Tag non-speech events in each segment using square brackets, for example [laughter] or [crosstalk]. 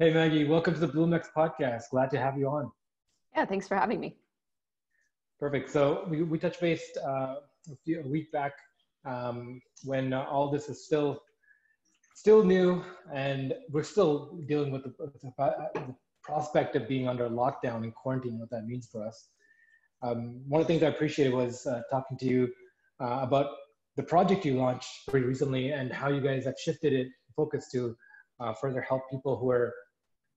Hey, Maggie, welcome to the BloomX podcast. Glad to have you on. Yeah, thanks for having me. Perfect. So we, we touched base uh, a, few, a week back um, when uh, all this is still still new and we're still dealing with the, the, the, prospect of being under lockdown and quarantine, what that means for us. Um, one of the things I appreciated was uh, talking to you uh, about the project you launched pretty recently and how you guys have shifted it focus to uh, further help people who are,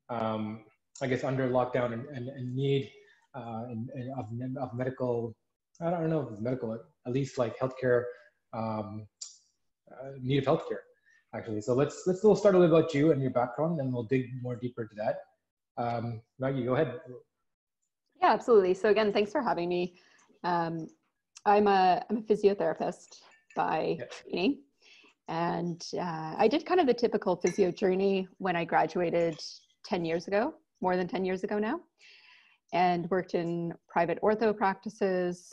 um, I guess, under lockdown and, and, and need uh, and, and of, of medical, I don't know if it's medical, at least like healthcare, um, uh, need of healthcare, actually. So let's let's we'll start a little about you and your background, and we'll dig more deeper into that. Um, Maggie, go ahead. Yeah, absolutely. So again, thanks for having me. Um, I'm a I'm a physiotherapist by training. And uh, I did kind of the typical physio journey when I graduated 10 years ago, more than 10 years ago now, and worked in private ortho practices,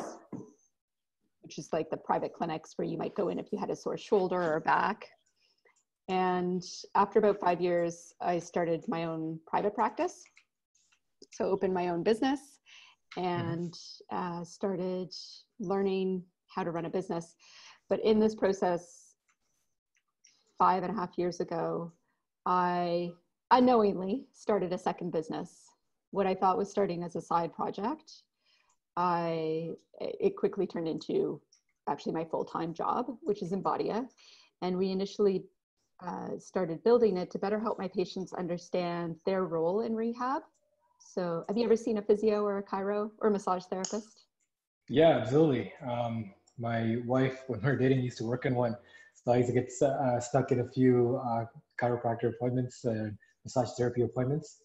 which is like the private clinics where you might go in if you had a sore shoulder or back. And after about five years, I started my own private practice. So, opened my own business and uh, started learning how to run a business. But in this process, five and a half years ago, I unknowingly started a second business. What I thought was starting as a side project, I it quickly turned into actually my full-time job, which is Embodia. And we initially uh, started building it to better help my patients understand their role in rehab. So, have you ever seen a physio or a chiro or a massage therapist? Yeah, absolutely. Um, my wife, when we were dating, used to work in one. So I used to get uh, stuck in a few uh, chiropractor appointments and massage therapy appointments.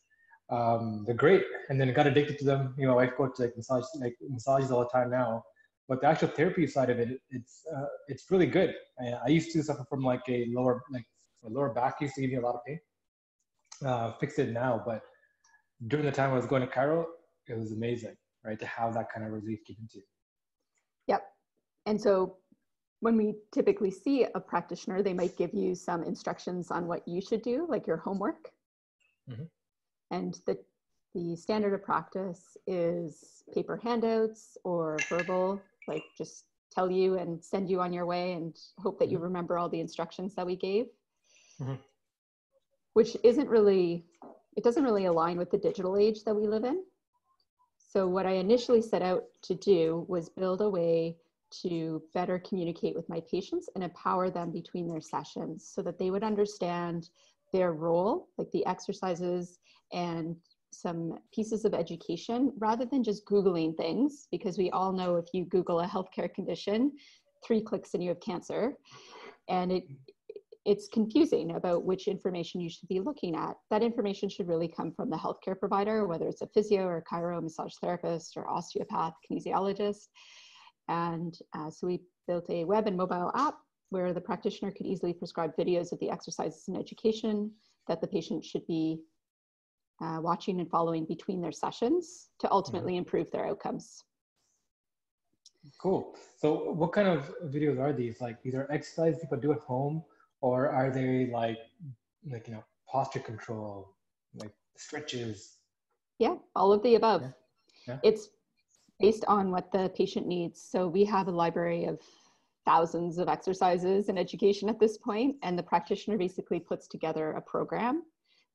Um, they're great, and then I got addicted to them. You know, my wife goes to like massage, like massages all the time now. But the actual therapy side of it, it's uh, it's really good. I, I, used to suffer from like a lower like a lower back used to give me a lot of pain. Uh, fixed it now, but during the time I was going to chiro, it was amazing, right, to have that kind of relief given to you. Yep. And so when we typically see a practitioner, they might give you some instructions on what you should do, like your homework. Mm-hmm. And the, the standard of practice is paper handouts or verbal, like just tell you and send you on your way and hope that you mm-hmm. remember all the instructions that we gave. Mm-hmm. Which isn't really, it doesn't really align with the digital age that we live in. So, what I initially set out to do was build a way to better communicate with my patients and empower them between their sessions so that they would understand their role, like the exercises and some pieces of education rather than just Googling things, because we all know if you Google a healthcare condition, three clicks and you have cancer. And it it's confusing about which information you should be looking at. That information should really come from the healthcare provider, whether it's a physio or chiro, massage therapist or osteopath, kinesiologist. And uh, so we built a web and mobile app where the practitioner could easily prescribe videos of the exercises and education that the patient should be uh, watching and following between their sessions to ultimately mm-hmm. improve their outcomes. Cool. So, what kind of videos are these? Like, these are exercises people do at home, or are they like, like you know, posture control, like stretches? Yeah, all of the above. Yeah. Yeah. It's based on what the patient needs. So we have a library of thousands of exercises and education at this point, and the practitioner basically puts together a program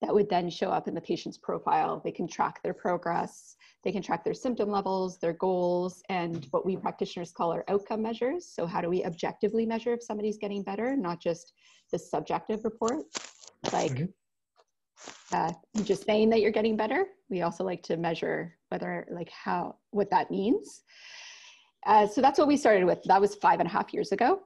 that would then show up in the patient's profile. They can track their progress, they can track their symptom levels, their goals, and what we practitioners call our outcome measures. So, how do we objectively measure if somebody's getting better, not just the subjective report? Like, mm-hmm uh, just saying that you're getting better. We also like to measure whether, like, how, what that means. Uh, so that's what we started with. That was five and a half years ago.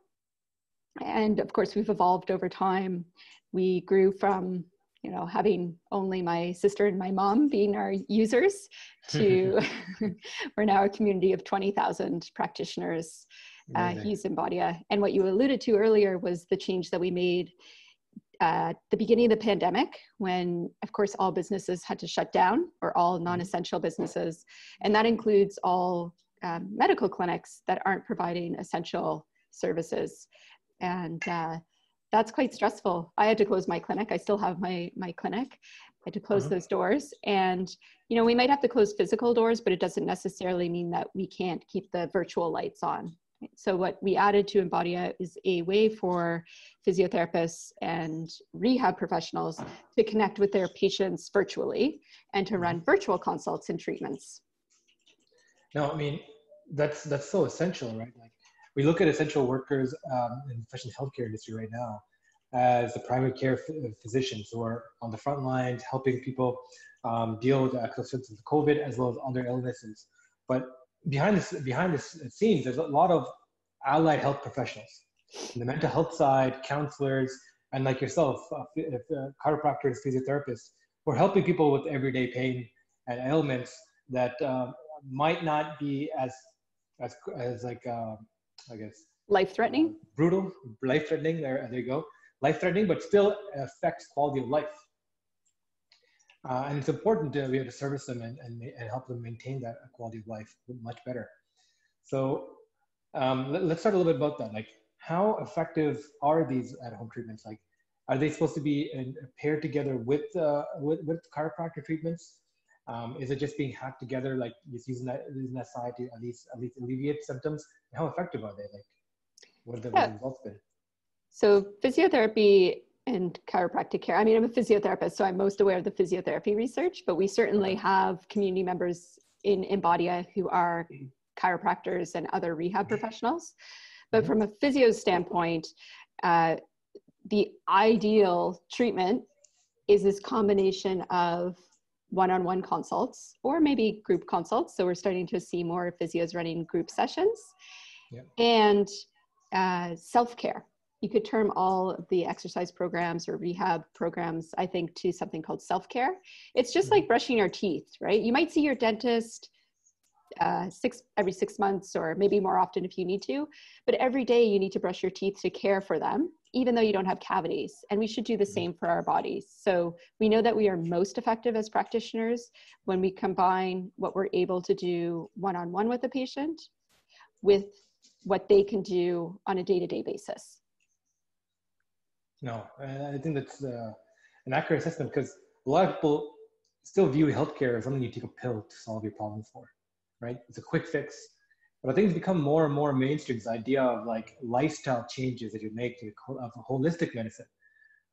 And of course, we've evolved over time. We grew from, you know, having only my sister and my mom being our users to [laughs] [laughs] we're now a community of 20,000 practitioners uh, use Embodia. And what you alluded to earlier was the change that we made at the beginning of the pandemic, when of course all businesses had to shut down, or all mm-hmm. non essential businesses, and that includes all um, medical clinics that aren't providing essential services. And uh, that's quite stressful. I had to close my clinic. I still have my, my clinic. I had to close mm-hmm. those doors and you know we might have to close physical doors but it doesn't necessarily mean that we can't keep the virtual lights on so what we added to Embodia is a way for physiotherapists and rehab professionals to connect with their patients virtually and to run virtual consults and treatments. No, I mean that's that's so essential, right? Like we look at essential workers, um, especially the professional healthcare industry right now, as the primary care physicians who are on the front lines helping people um, deal with the symptoms of COVID as well as other illnesses. But behind this behind this scenes, there's a lot of allied health professionals, the mental health side, counselors, and like yourself, uh, uh, chiropractors, physiotherapists, who are helping people with everyday pain and ailments that uh, might not be as as as like uh, I guess life threatening, brutal, life threatening. There, there you go, life threatening, but still affects quality of life. Uh, and it's important to be able to service them and, and, and help them maintain that quality of life much better. So um, let, us start a little bit about that. Like, how effective are these at-home treatments? Like, are they supposed to be in, paired together with, uh, with, with chiropractor treatments? Um, is it just being hacked together, like just using that using that side to at least at least alleviate symptoms? How effective are they? Like, what have the yeah. results been? So physiotherapy and chiropractic care. I mean, I'm a physiotherapist, so I'm most aware of the physiotherapy research, but we certainly have community members in Embodia who are chiropractors and other rehab professionals. But mm-hmm. from a physio standpoint, uh, the ideal treatment is this combination of one-on-one consults or maybe group consults. So we're starting to see more physios running group sessions yeah. and uh, self-care you could term all of the exercise programs or rehab programs, I think, to something called self care. It's just like mm-hmm. brushing your teeth, right? You might see your dentist uh, six every six months or maybe more often if you need to but every day you need to brush your teeth to care for them even though you don't have cavities and we should do the mm-hmm. same for our bodies so we know that we are most effective as practitioners when we combine what we're able to do one-on-one with a patient with what they can do on a day-to-day basis no, I think that's uh, an accurate assessment because a lot of people still view healthcare as something you take a pill to solve your problems for, right? It's a quick fix. But I think it's become more and more mainstream, this idea of like lifestyle changes that you make to of holistic medicine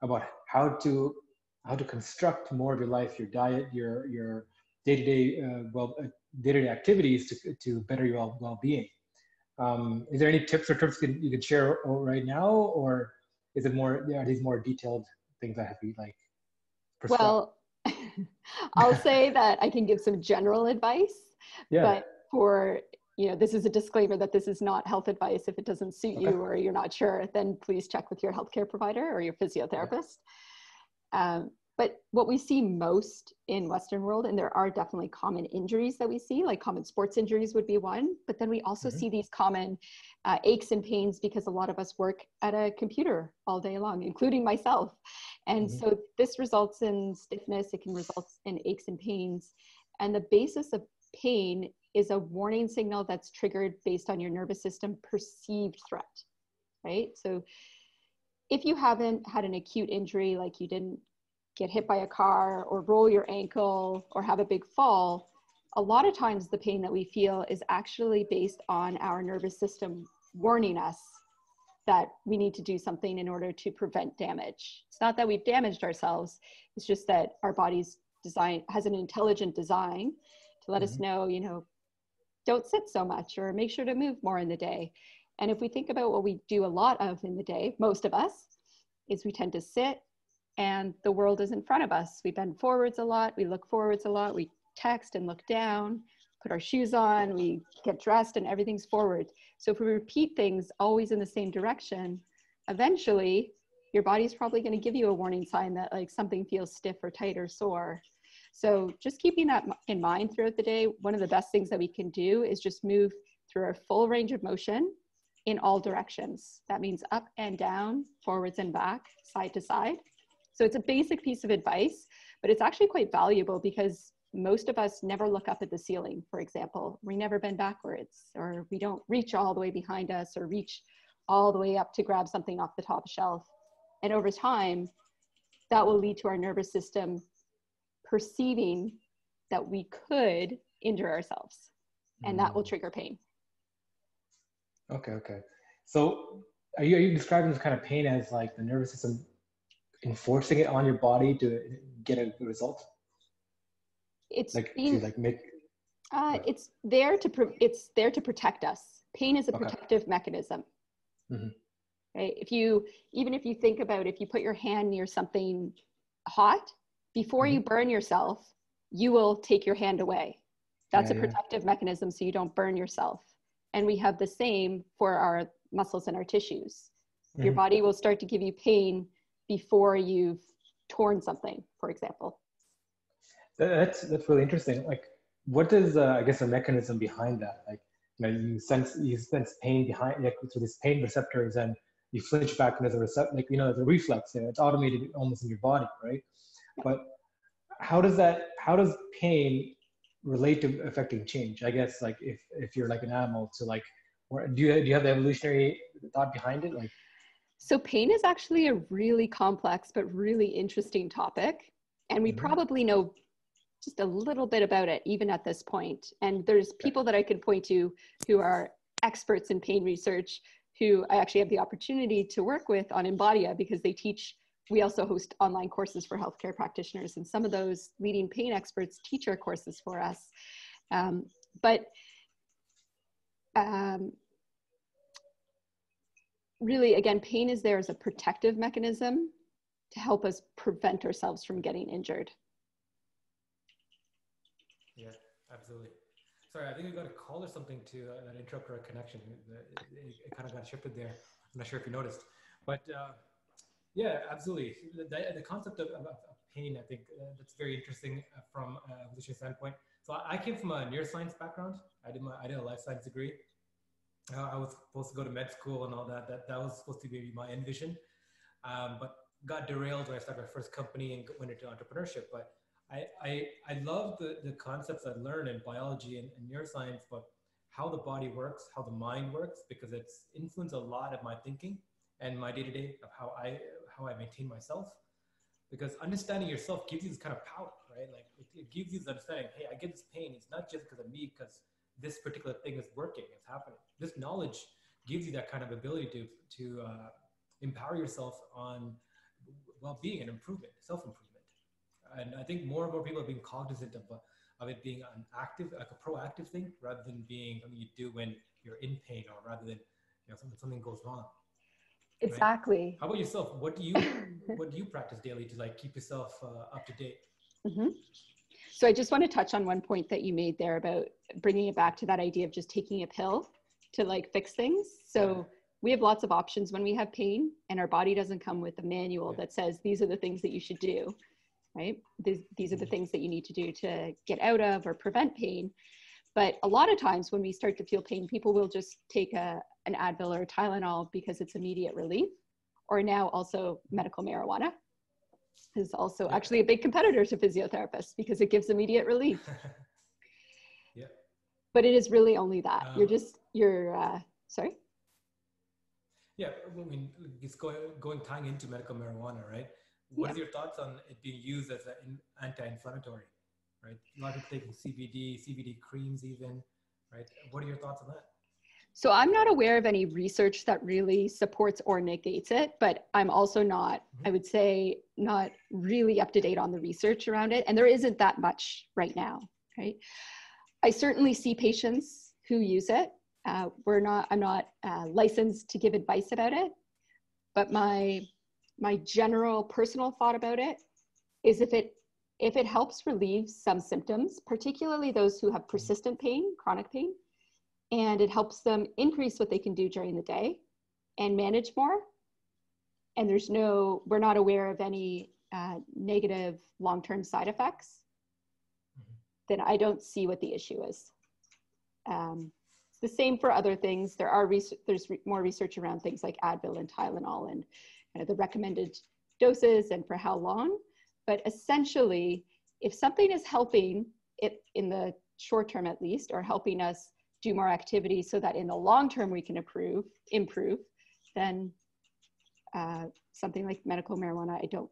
about how to how to construct more of your life, your diet, your your day-to-day uh, well uh, day-to-day activities to, to better your well-being. Um, is there any tips or tricks you can share right now, or is it more are these more detailed things that have to be like well [laughs] i'll say that i can give some general advice yeah. but for you know this is a disclaimer that this is not health advice if it doesn't suit okay. you or you're not sure then please check with your healthcare provider or your physiotherapist yeah. um, but what we see most in Western world, and there are definitely common injuries that we see, like common sports injuries would be one, but then we also mm-hmm. see these common uh, aches and pains because a lot of us work at a computer all day long, including myself. And mm-hmm. so this results in stiffness, it can result in aches and pains. And the basis of pain is a warning signal that's triggered based on your nervous system perceived threat, right? So if you haven't had an acute injury, like you didn't get hit by a car or roll your ankle or have a big fall, a lot of times the pain that we feel is actually based on our nervous system warning us that we need to do something in order to prevent damage. It's not that we've damaged ourselves, it's just that our body's design has an intelligent design to let mm-hmm. us know, you know, don't sit so much or make sure to move more in the day. And if we think about what we do a lot of in the day, most of us, is we tend to sit and the world is in front of us. We bend forwards a lot, we look forwards a lot, we text and look down, put our shoes on, we get dressed, and everything's forward. So if we repeat things always in the same direction, eventually your body's probably going to give you a warning sign that like something feels stiff or tight or sore. So just keeping that in mind throughout the day, one of the best things that we can do is just move through our full range of motion in all directions. That means up and down, forwards and back, side to side. So it's a basic piece of advice, but it's actually quite valuable because most of us never look up at the ceiling, for example. We never bend backwards, or we don't reach all the way behind us, or reach all the way up to grab something off the top shelf. And over time, that will lead to our nervous system perceiving that we could injure ourselves and that will mm. trigger pain. Okay okay. So are you, are you describing this kind of pain as like the nervous system enforcing it on your body to get a result? It's like being, to like make uh, it's there to pro- it's there to protect us. Pain is a okay. protective mechanism. Mm-hmm. right? If you even if you think about if you put your hand near something hot before mm-hmm. you burn yourself you will take your hand away. That's yeah, a protective yeah. mechanism so you don't burn yourself. And we have the same for our muscles and our tissues. Mm-hmm. your body will start to give you pain before you've torn something for example. That's that's really interesting. Like what is uh, i guess a mechanism behind that? Like you know you sense you sense pain behind like through these pain receptors and you flinch back and there's a receptor like you know there's a reflex there it's automated almost in your body right but how does that how does pain relate to affecting change? I guess like if if you're like an animal to like do you do you have the evolutionary thought behind it? Like so pain is actually a really complex but really interesting topic and we mm-hmm. probably know just a little bit about it even at this point. And there's people that i could point to who are experts in pain research who i actually have the opportunity to work with on embodia because they teach we also host online courses for healthcare practitioners, and some of those leading pain experts teach our courses for us. Um, but um, really, again, pain is there as a protective mechanism to help us prevent ourselves from getting injured. Yeah, absolutely. Sorry, I think we got a call or something to uh, that interrupted our connection. It, it, it, kind of got shifted there. I'm not sure if you noticed, but. Uh, yeah, absolutely. The, the concept of, of, of, pain, I think uh, that's very interesting uh, from a evolutionary standpoint. So I, I, came from a neuroscience background. I did my I did a life science degree. Uh, I was supposed to go to med school and all that. That that was supposed to be my end vision, um, but got derailed when I started my first company and went into entrepreneurship. But I I, I love the, the concepts I learned in biology and, and neuroscience, but how the body works, how the mind works, because it's influenced a lot of my thinking and my day to day of how I how I maintain myself. Because understanding yourself gives you this kind of power, right? Like it, it gives you this understanding, hey, I get this pain. It's not just because of me, because this particular thing is working, it's happening. This knowledge gives you that kind of ability to to uh, empower yourself on well-being and improvement, self-improvement. And I think more and more people are being cognizant of, of it being an active, like a proactive thing, rather than being something you do when you're in pain or rather than you know something, something goes wrong. Exactly. Right? How about yourself? What do you [laughs] what do you practice daily to like keep yourself uh, up to date? Mm-hmm. So I just want to touch on one point that you made there about bringing it back to that idea of just taking a pill to like fix things. So we have lots of options when we have pain, and our body doesn't come with a manual yeah. that says these are the things that you should do, right? These, these are the mm-hmm. things that you need to do to get out of or prevent pain. But a lot of times when we start to feel pain, people will just take a, an Advil or Tylenol because it's immediate relief, or now also medical marijuana is also yeah. actually a big competitor to physiotherapists because it gives immediate relief. [laughs] yeah. But it is really only that. Um, you're just, you're, uh, sorry? Yeah, I mean, it's going, going tying into medical marijuana, right? What yeah. your thoughts on it being used as an anti-inflammatory, right? A lot of people taking CBD, CBD creams even, right? What are your thoughts on that? So I'm not aware of any research that really supports or negates it, but I'm also not, mm-hmm. I would say, not really up to date on the research around it. And there isn't that much right now, right? I certainly see patients who use it. Uh, we're not, I'm not uh, licensed to give advice about it, but my, my general personal thought about it is if it, if it helps relieve some symptoms, particularly those who have mm-hmm. persistent pain, chronic pain, and it helps them increase what they can do during the day and manage more. And there's no, we're not aware of any uh, negative long term side effects, mm-hmm. then I don't see what the issue is. Um, the same for other things. There are res- there's re- more research around things like Advil and Tylenol and you know, the recommended doses and for how long. But essentially, if something is helping it in the short term at least, or helping us do more activity so that in the long term we can improve improve then uh, something like medical marijuana i don't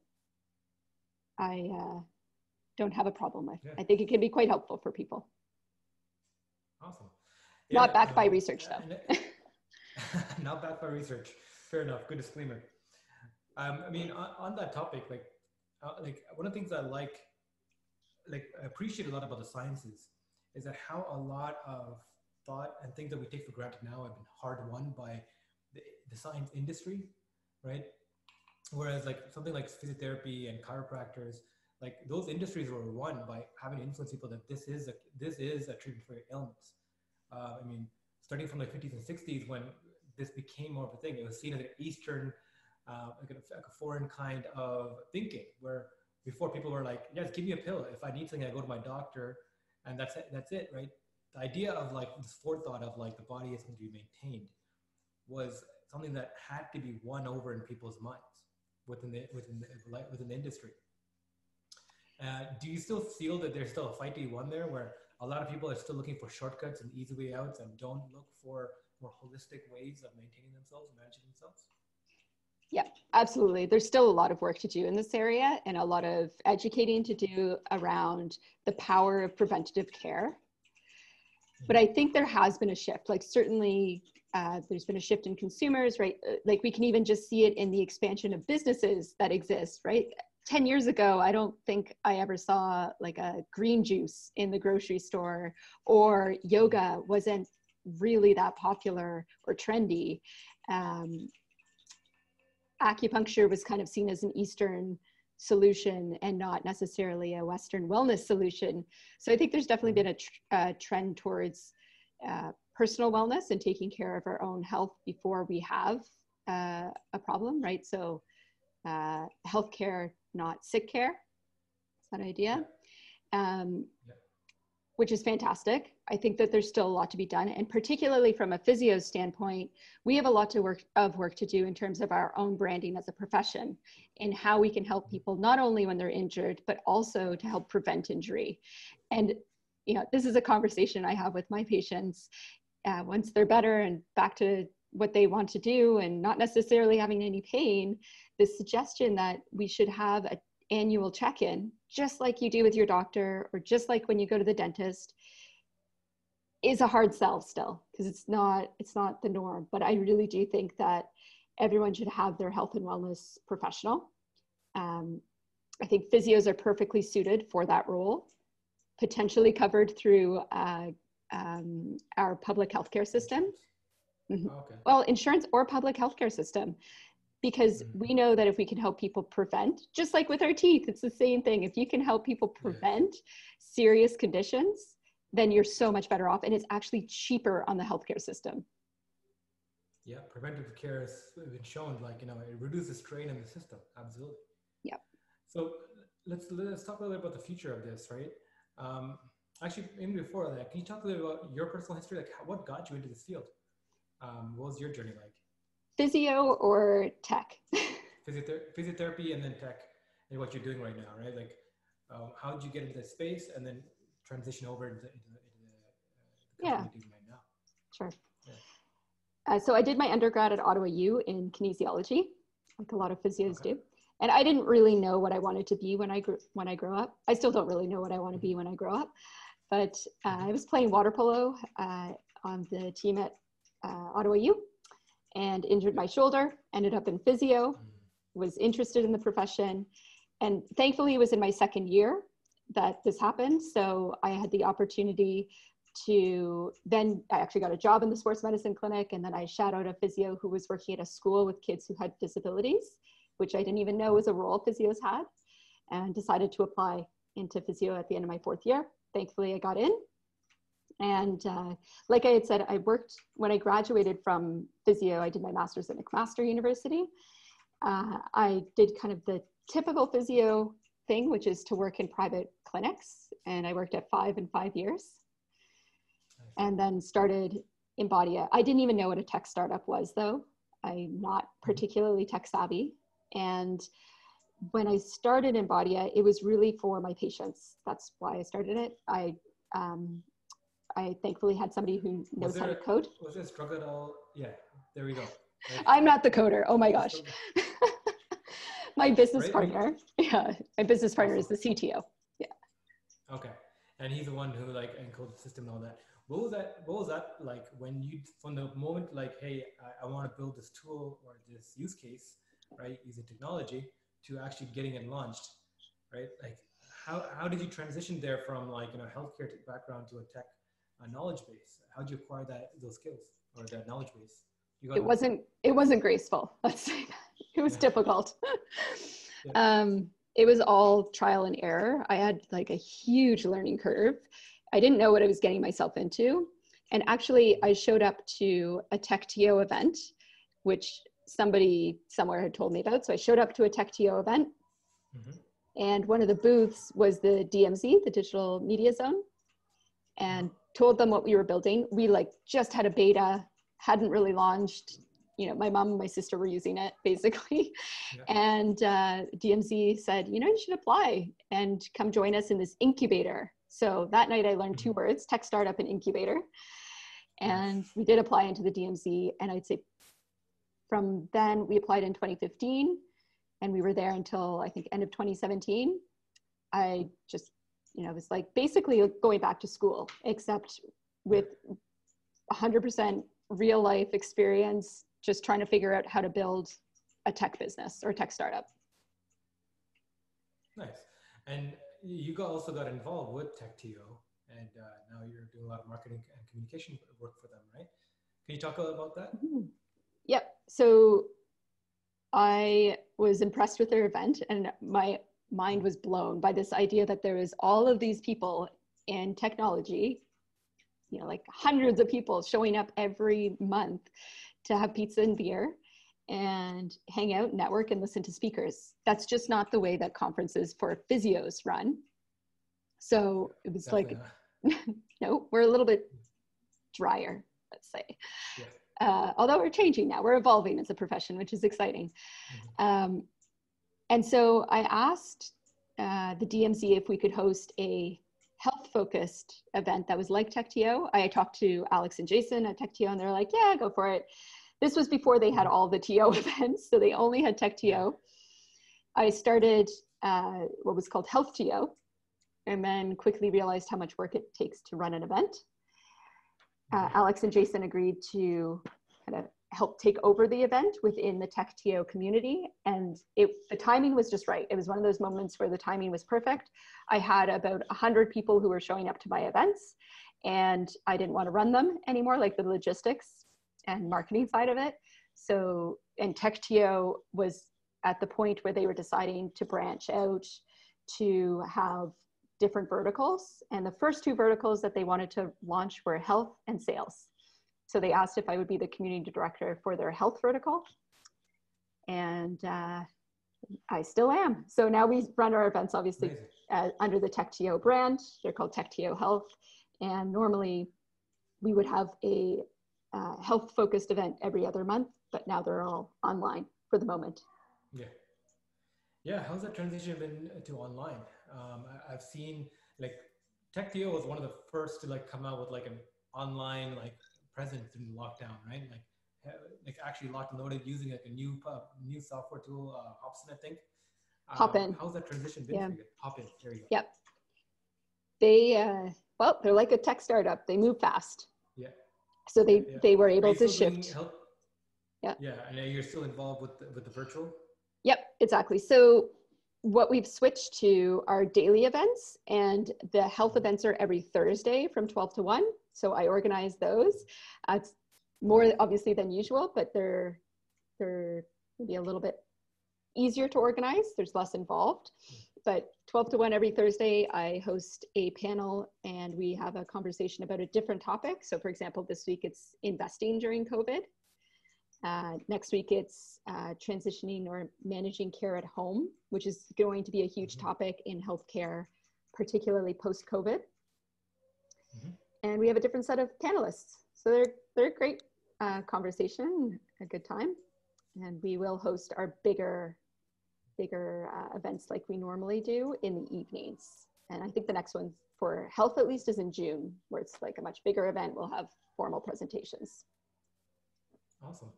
i uh, don't have a problem with. Yeah. I think it can be quite helpful for people. Awesome. Yeah, not backed um, by research though. [laughs] not backed by research. Fair enough. Good disclaimer. Um, I mean, on, on, that topic, like, uh, like one of the things I like, like, I appreciate a lot about the sciences, is that how a lot of thought and things that we take for granted now have been hard won by the, the science industry, right? Whereas like something like physiotherapy and chiropractors, like those industries were won by having to influence people that this is a this is a treatment for your illness. Uh, I mean, starting from the 50s and 60s when this became more of a thing, it was seen as an Eastern, uh, like, a, like a foreign kind of thinking, where before people were like, "Yes, give me a pill. If I need something, I go to my doctor, and that's it. That's it, right?" The idea of like this forethought of like the body is going to be maintained was something that had to be won over in people's minds within the within the, within the industry. Uh, do you still feel that there's still a fight to be won there, where a lot of people are still looking for shortcuts and easy way outs and don't look for more holistic ways of maintaining themselves managing themselves? Yeah, absolutely. There's still a lot of work to do in this area and a lot of educating to do around the power of preventative care. But I think there has been a shift. Like, certainly, uh, there's been a shift in consumers, right? Uh, like, we can even just see it in the expansion of businesses that exist, right? 10 years ago, I don't think I ever saw like a green juice in the grocery store or yoga wasn't really that popular or trendy. Um, acupuncture was kind of seen as an Eastern solution and not necessarily a Western wellness solution. So I think there's definitely been a, tr- a trend towards uh, personal wellness and taking care of our own health before we have uh, a problem, right? So uh, healthcare not sick care. Is that idea? Um, yeah. Which is fantastic. I think that there's still a lot to be done, and particularly from a physio standpoint, we have a lot to work of work to do in terms of our own branding as a profession, and how we can help people not only when they're injured, but also to help prevent injury. And you know, this is a conversation I have with my patients uh, once they're better and back to what they want to do and not necessarily having any pain the suggestion that we should have an annual check-in just like you do with your doctor or just like when you go to the dentist is a hard sell still because it's not it's not the norm but i really do think that everyone should have their health and wellness professional um, i think physios are perfectly suited for that role potentially covered through uh, um, our public healthcare system mm-hmm. okay. well insurance or public healthcare system because mm-hmm. we know that if we can help people prevent just like with our teeth it's the same thing. If you can help people prevent yeah. serious conditions then you're so much better off and it's actually cheaper on the healthcare system. Yeah preventative care has been shown like you know it reduces strain in the system absolutely. Yeah. So let's let's talk a little bit about the future of this right? Um, actually even before that can you talk a little bit about your personal history? Like how, what got you into this field? Um, what was your journey like physio or tech? [laughs] Physiother- physiotherapy and then tech is what you're doing right now, right? Like, um, how did you get into this space and then transition over into, into, into the, uh, yeah. right now? Sure. Yeah. Uh, so I did my undergrad at Ottawa U in kinesiology, like a lot of physios okay. do. And I didn't really know what I wanted to be when I grew when I grow up. I still don't really know what I want to be when I grow up. But uh, I was playing water polo uh, on the team at uh, Ottawa U, and injured my shoulder, ended up in physio, was interested in the profession. And thankfully, it was in my second year that this happened. So I had the opportunity to then, I actually got a job in the sports medicine clinic. And then I shadowed a physio who was working at a school with kids who had disabilities, which I didn't even know was a role physios had, and decided to apply into physio at the end of my fourth year. Thankfully, I got in and uh, like I had said, I worked when I graduated from physio, I did my master's at McMaster University. Uh, I did kind of the typical physio thing, which is to work in private clinics. And I worked at five and five years. And then started Embodia. I didn't even know what a tech startup was, though. I'm not mm-hmm. particularly tech savvy. And when I started Embodia, it was really for my patients. That's why I started it. I um, I thankfully had somebody who knows there, how to code. Was there a struggle at all? Yeah, there we go. Right. [laughs] I'm not the coder. Oh my gosh. [laughs] my business right? partner, yeah, my business partner is the CTO. Yeah. Okay, and he's the one who like encoded the system and all that. What was that? What was that like when you from the moment like, hey, I, I want to build this tool or this use case, right, using technology to actually getting it launched, right? Like, how how did you transition there from like you know healthcare background to a tech uh, knowledge base? How did you acquire that those skills or that knowledge base? it wasn't it wasn't graceful. [laughs] Let's say that. it was yeah. difficult. yeah. [laughs] [laughs] Um, it was all trial and error. I had like a huge learning curve. I didn't know what I was getting myself into. And actually, I showed up to a TechTO event, which somebody somewhere had told me about. So I showed up to a TechTO event. Mm-hmm. And one of the booths was the DMZ, the Digital Media Zone, and told them what we were building. We like just had a beta, hadn't really launched. You know, my mom and my sister were using it [laughs] basically. Yeah. And uh, DMZ said, you know, you should apply and come join us in this incubator. So that night I learned two mm-hmm. words, tech startup and incubator. And we did apply into the DMZ. And I'd say from then we applied in 2015 and we were there until I think end of 2017. I just, you know, it was like basically going back to school, except with 100% real life experience, just trying to figure out how to build a tech business or tech startup. Nice. And you got also got involved with TechTO, and uh, now you're doing a lot of marketing and communication work for them, right? Can you talk a little about that? Mm-hmm. Yep. So I was impressed with their event, and my mind was blown by this idea that there is all of these people in technology, you know, like hundreds of people showing up every month to have pizza and beer and hang out, network, and listen to speakers. That's just not the way that conferences for physios run. So it was like, [laughs] no, we're a little bit drier, let's say. Yeah. Uh, although we're changing now, we're evolving as a profession, which is exciting. Mm-hmm. Um, and so I asked uh, the DMZ if we could host a health focused event that was like TechTO. I talked to Alex and Jason at TechTO, and they're like, yeah, go for it. This was before they had all the TO [laughs] events, so they only had TechTO. I started uh, what was called Health TO, and then quickly realized how much work it takes to run an event. Uh, Alex and Jason agreed to kind of help take over the event within the Tech TO community. And it, the timing was just right. It was one of those moments where the timing was perfect. I had about 100 people who were showing up to my events, and I didn't want to run them anymore, like the logistics and marketing side of it. So, and TechTO was at the point where they were deciding to branch out to have different verticals. And the first two verticals that they wanted to launch were health and sales. So they asked if I would be the community director for their health vertical. And uh, I still am. So now we run our events obviously uh, under the TechTO brand. They're called TechTO Health. And normally we would have a uh, health focused event every other month, but now they're all online for the moment. Yeah. Yeah. How's that transition been to online? Um, I, have seen like TechTO was one of the first to like come out with like an online like presence through the lockdown, right? Like, like actually locked and loaded using like a new uh, new software tool, uh, I think. Um, Hopin. How's that transition been yeah. Hopin. There you go. Yep. They uh, well, they're like a tech startup. They move fast. Yeah so they yeah. they were able to shift yeah yeah and you're still involved with the, with the virtual yep exactly so what we've switched to are daily events and the health mm-hmm. events are every thursday from 12 to 1 so i organize those uh, it's more obviously than usual but they're they're maybe a little bit easier to organize there's less involved but 12 to 1 every Thursday, I host a panel and we have a conversation about a different topic. So, for example, this week it's investing during COVID. Uh, next week it's uh, transitioning or managing care at home, which is going to be a huge mm-hmm. topic in healthcare, particularly post COVID. Mm-hmm. And we have a different set of panelists. So, they're, they're a great uh, conversation, a good time. And we will host our bigger bigger uh, events like we normally do in the evenings. And I think the next one for health at least is in June, where it's like a much bigger event. We'll have formal presentations. Awesome.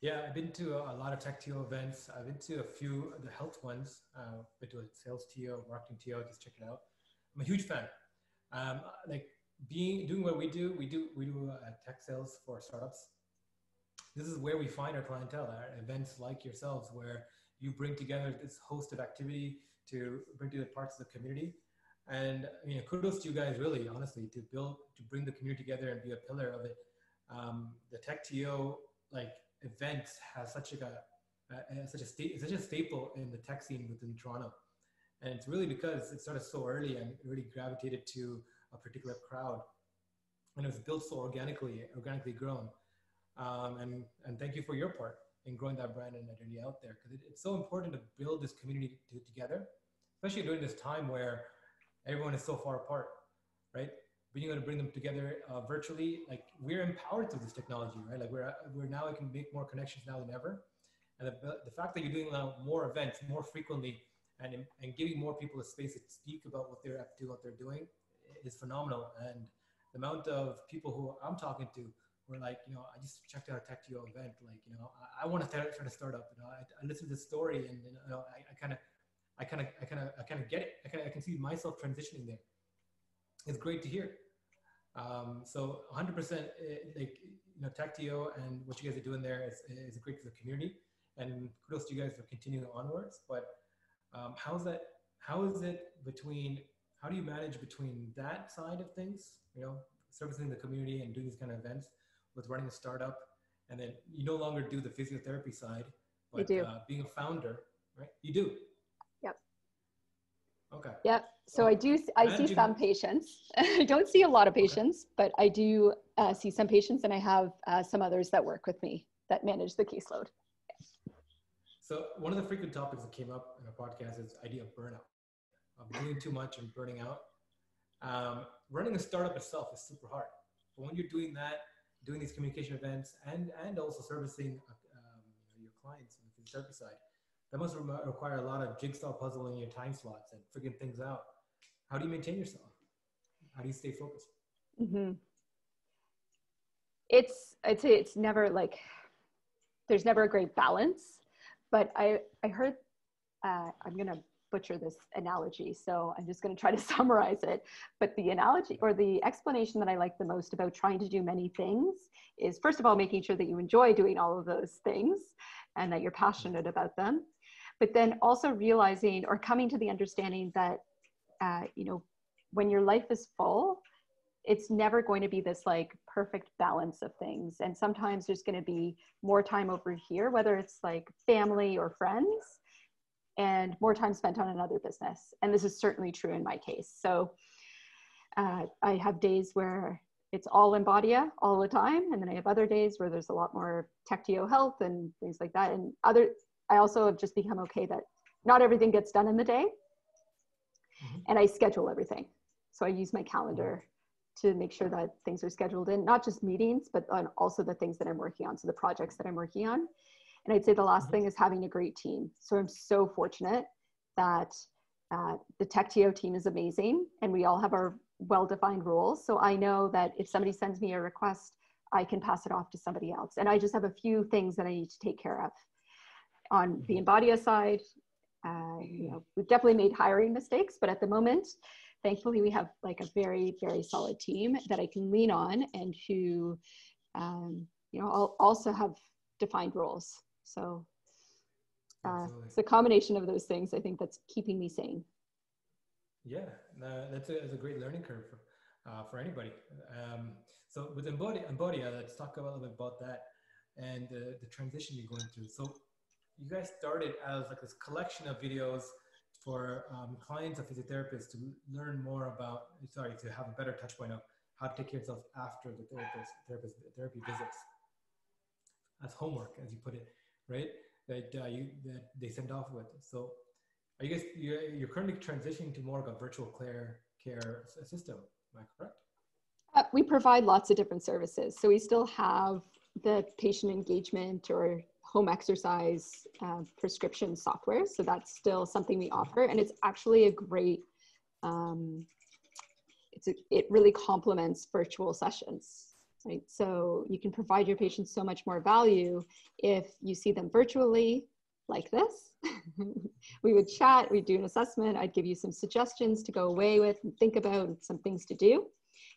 Yeah, I've been to a, lot of tech TO events. I've been to a few of the health ones. Uh, been to a sales TO, marketing TO, just check it out. I'm a huge fan. Um, like being doing what we do, we do we do uh, tech sales for startups. This is where we find our clientele at events like yourselves, where you bring together this host of activity to bring together parts of the community. And you know, kudos to you guys, really, honestly, to build to bring the community together and be a pillar of it. Um, the Tech TO like events has such a, a, a such a sta- such a staple in the tech scene within Toronto, and it's really because it started so early and really gravitated to a particular crowd, and it was built so organically, organically grown. Um, and and thank you for your part in growing that brand and identity out there because it, it's so important to build this community to, together, especially during this time where everyone is so far apart, right? Being able to bring them together uh, virtually, like we're empowered through this technology, right? Like we're we're now we can make more connections now than ever, and the, the fact that you're doing more events more frequently and and giving more people a space to speak about what they're up to, what they're doing, is phenomenal. And the amount of people who I'm talking to were like, you know, I just checked out a Tech TO event. Like, you know, I, I want to start, start a startup. You know, I, I listened to the story and, you know, I kind of, I kind of, I kind of, I kind of get it. I kind of, I can see myself transitioning there. It's great to hear. Um, so 100% eh, like, you know, Tech TO and what you guys are doing there is, is great for the community and kudos to you guys for continuing onwards. But um, how's that, how is it between, how do you manage between that side of things, you know, servicing the community and doing these kind of events with running a startup, and then you no longer do the physiotherapy side, but do. Uh, being a founder, right? You do. Yep. Okay. Yep. So I do. I see some patients. [laughs] I don't see a lot of patients, okay. but I do uh, see some patients, and I have uh, some others that work with me that manage the caseload. So one of the frequent topics that came up in our podcast is idea of burnout, doing too much and burning out. Um, running a startup itself is super hard, but when you're doing that doing these communication events and and also servicing um, your clients on the physiotherapy side, that must re- require a lot of jigsaw puzzling your time slots and figuring things out. How do you maintain yourself? How do you stay focused? Mm-hmm. It's it's never like there's never a great balance, but I I heard uh, I'm gonna butcher this analogy, so I'm just going to try to [laughs] summarize it. But the analogy or the explanation that I like the most about trying to do many things is first of all, making sure that you enjoy doing all of those things and that you're passionate about them. But then also realizing or coming to the understanding that, uh, you know, when your life is full, it's never going to be this like perfect balance of things. And sometimes there's going to be more time over here, whether it's like family or friends and more time spent on another business. And this is certainly true in my case. So uh, I have days where it's all Embodia all the time. And then I have other days where there's a lot more tech TO health and things like that. And other, I also have just become okay that not everything gets done in the day. Mm-hmm. And I schedule everything. So I use my calendar to make sure that things are scheduled in, not just meetings, but also the things that I'm working on. So the projects that I'm working on. And I'd say the last mm-hmm. thing is having a great team. So I'm so fortunate that uh, the Tech TO team is amazing and we all have our well defined roles. So I know that if somebody sends me a request, I can pass it off to somebody else. And I just have a few things that I need to take care of. On the mm-hmm. Embodia side, uh, you know, we've definitely made hiring mistakes, but at the moment, thankfully, we have like a very, very solid team that I can lean on and who, um, you know, I'll also have defined roles. So uh, it's a combination of those things, I think, that's keeping me sane. Yeah, uh, that's, a, that's a great learning curve for, uh, for anybody. Um, so with Embodia, Embodia, let's talk a little bit about that and the, the transition you're going through. So you guys started as like this collection of videos for um, clients of physiotherapists to learn more about, sorry, to have a better touch point of how to take care of yourself after the therapist, therapist therapy visits. As homework, as you put it right? That uh, you that they send off with. So, you guys you're, you're currently transitioning to more of a virtual care care system? Am I correct? Uh, we provide lots of different services. So we still have the patient engagement or home exercise uh, prescription software. So that's still something we offer, and it's actually a great. Um, it's a, it really complements virtual sessions right? So you can provide your patients so much more value if you see them virtually like this. [laughs] we would chat, we'd do an assessment, I'd give you some suggestions to go away with and think about and some things to do.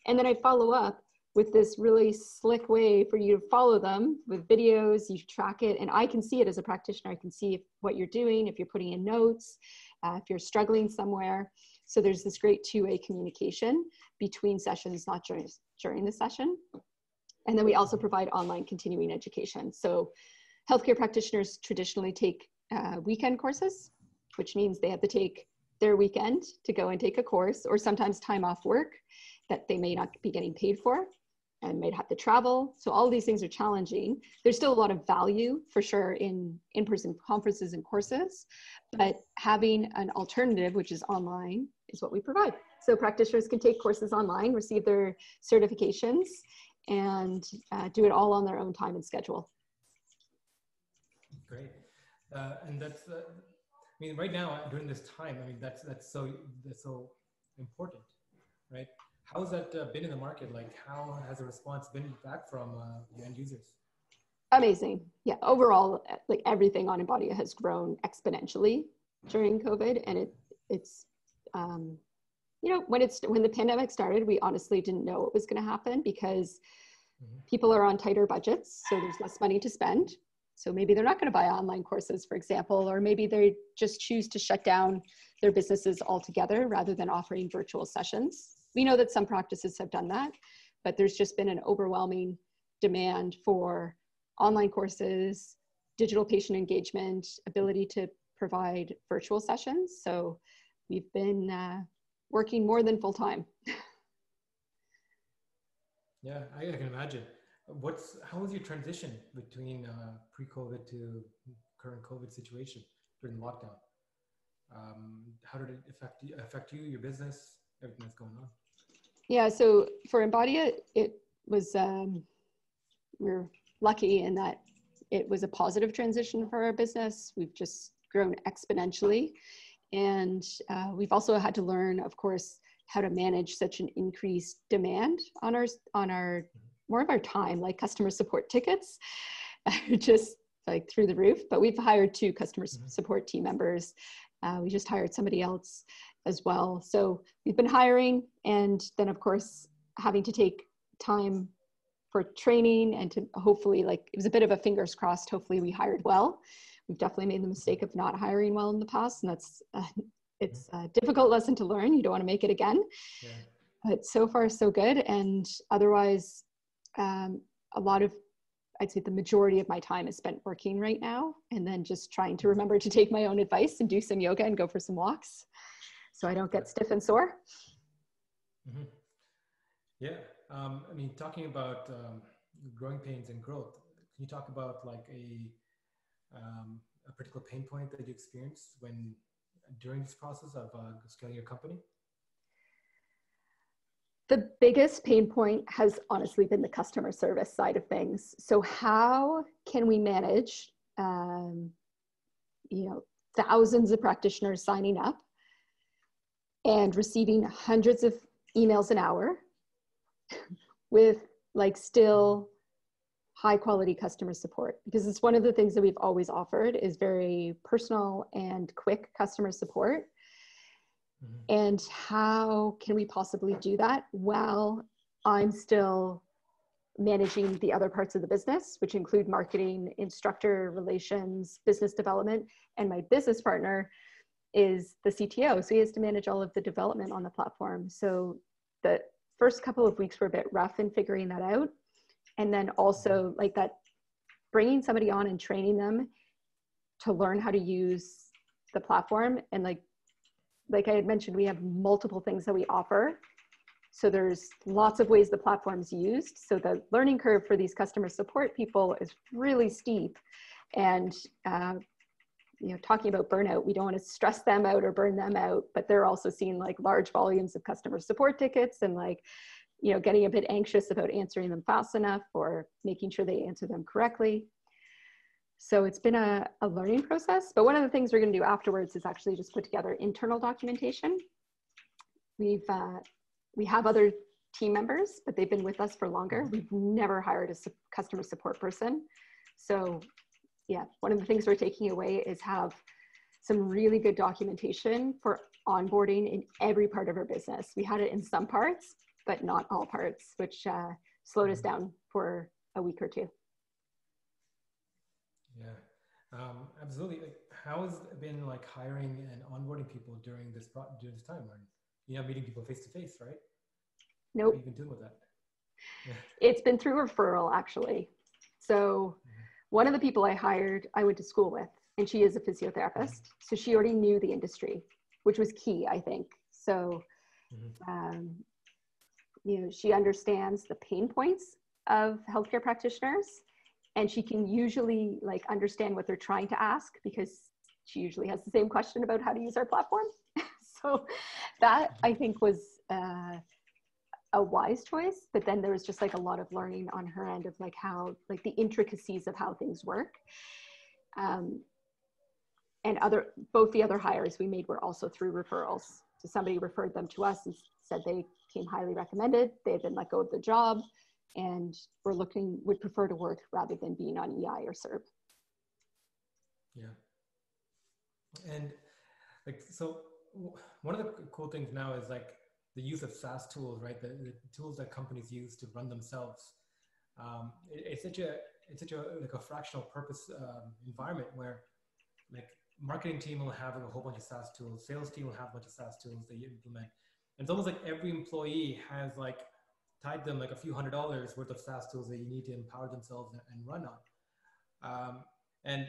And then I'd follow up with this really slick way for you to follow them with videos, you track it, and I can see it as a practitioner. I can see if, what you're doing, if you're putting in notes, uh, if you're struggling somewhere. So there's this great two-way communication between sessions, not during, during the session. And then we also provide online continuing education. So healthcare practitioners traditionally take uh, weekend courses, which means they have to take their weekend to go and take a course or sometimes time off work that they may not be getting paid for and might have to travel. So all these things are challenging. There's still a lot of value for sure in in-person conferences and courses, but having an alternative, which is online, is what we provide. So practitioners can take courses online, receive their certifications, and uh, do it all on their own time and schedule. Great, uh, and that's. Uh, I mean, right now during this time, I mean that's that's so that's so important, right? How has that uh, been in the market? Like, how has the response been back from uh, the end users? Amazing. Yeah. Overall, like everything on Embodia has grown exponentially during COVID, and it it's um, you know when it's when the pandemic started, we honestly didn't know what was going to happen because mm-hmm. people are on tighter budgets, so there's less money to spend. So maybe they're not going to buy online courses, for example, or maybe they just choose to shut down their businesses altogether rather than offering virtual sessions. We know that some practices have done that, but there's just been an overwhelming demand for online courses, digital patient engagement, ability to provide virtual sessions. So we've been uh, working more than full time. yeah, I, I, can imagine. What's how was your transition between uh, pre-COVID to current COVID situation during the lockdown? Um, how did it affect you, affect you, your business, everything that's going on? Yeah, so for Embodia, it was, um, we are lucky in that it was a positive transition for our business. We've just grown exponentially. And uh, we've also had to learn, of course, how to manage such an increased demand on our, on our, more of our time, like customer support tickets, [laughs] just like through the roof. But we've hired two customer mm-hmm. support team members. Uh, we just hired somebody else as well. So we've been hiring and then of course having to take time for training and to hopefully like it was a bit of a fingers crossed hopefully we hired well we've definitely made the mistake of not hiring well in the past and that's uh, [laughs] it's a difficult lesson to learn you don't want to make it again yeah. but so far so good and otherwise um, a lot of i'd say the majority of my time is spent working right now and then just trying to remember to take my own advice and do some yoga and go for some walks so I don't get stiff and sore. Mm-hmm. Yeah, um, I mean, talking about um, growing pains and growth, can you talk about like a um, a particular pain point that you experienced when during this process of uh, scaling your company? The biggest pain point has honestly been the customer service side of things. So how can we manage, um, you know, thousands of practitioners signing up and receiving hundreds of emails an hour [laughs] with like still high quality customer support because it's one of the things that we've always offered is very personal and quick customer support mm-hmm. and how can we possibly do that while i'm still managing the other parts of the business which include marketing instructor relations business development and my business partner is the CTO. So he has to manage all of the development on the platform. So the first couple of weeks were a bit rough in figuring that out. And then also like that, bringing somebody on and training them to learn how to use the platform. And like, like I had mentioned, we have multiple things that we offer. So there's lots of ways the platform's used. So the learning curve for these customer support people is really steep. And uh, you know talking about burnout we don't want to stress them out or burn them out but they're also seeing like large volumes of customer support tickets and like you know getting a bit anxious about answering them fast enough or making sure they answer them correctly. So it's been a, a learning process but one of the things we're going to do afterwards is actually just put together internal documentation. We've uh, we have other team members but they've been with us for longer. We've never hired a su- customer support person. So yeah, one of the things we're taking away is have some really good documentation for onboarding in every part of our business. We had it in some parts, but not all parts, which uh, slowed us mm-hmm. down for a week or two. Yeah, um, absolutely. How has it been like hiring and onboarding people during this pro- during this time when you're not meeting people face to face, right? Nope. What have you been doing with that? Yeah. [laughs] It's been through referral actually. So mm-hmm. one of the people I hired, I went to school with, and she is a physiotherapist. Mm-hmm. So she already knew the industry, which was key, I think. So, mm-hmm. um, you know, she understands the pain points of healthcare practitioners, and she can usually like understand what they're trying to ask because she usually has the same question about how to use our platform. [laughs] so that I think was. Uh, a wise choice but then there was just like a lot of learning on her end of like how like the intricacies of how things work um, and other both the other hires we made were also through referrals so somebody referred them to us and said they highly recommended they had been let go of the job and were looking would prefer to work rather than being on ei or CERB yeah and like so one of the cool things now is like the use of SaaS tools, right? The, the tools that companies use to run themselves. Um, it, it's such a it's such a like a fractional purpose um, environment where like marketing team will have a whole bunch of SaaS tools, sales team will have a bunch of SaaS tools they implement. It's almost like every employee has like tied them like a few hundred dollars worth of SaaS tools that you need to empower themselves and, run on. Um, and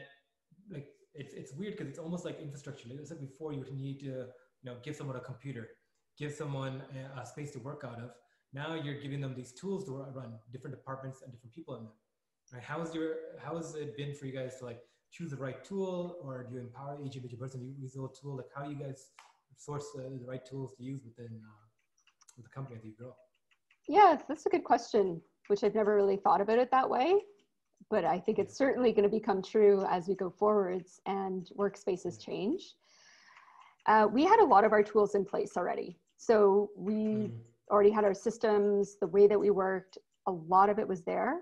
like it's it's weird because it's almost like infrastructure. Like I said before, you would need to you know give someone a computer give someone a, a, space to work out of. Now you're giving them these tools to run different departments and different people in them. Right? How is your how has it been for you guys to like choose the right tool, or do you empower each individual person to use the tool? Like how you guys source the, the right tools to use within uh, with the company as you grow? Yeah, that's a good question, which I've never really thought about it that way. But I think it's certainly going to become true as we go forwards and workspaces change. Uh, we had a lot of our tools in place already. So we mm. already had our systems, the way that we worked, a lot of it was there.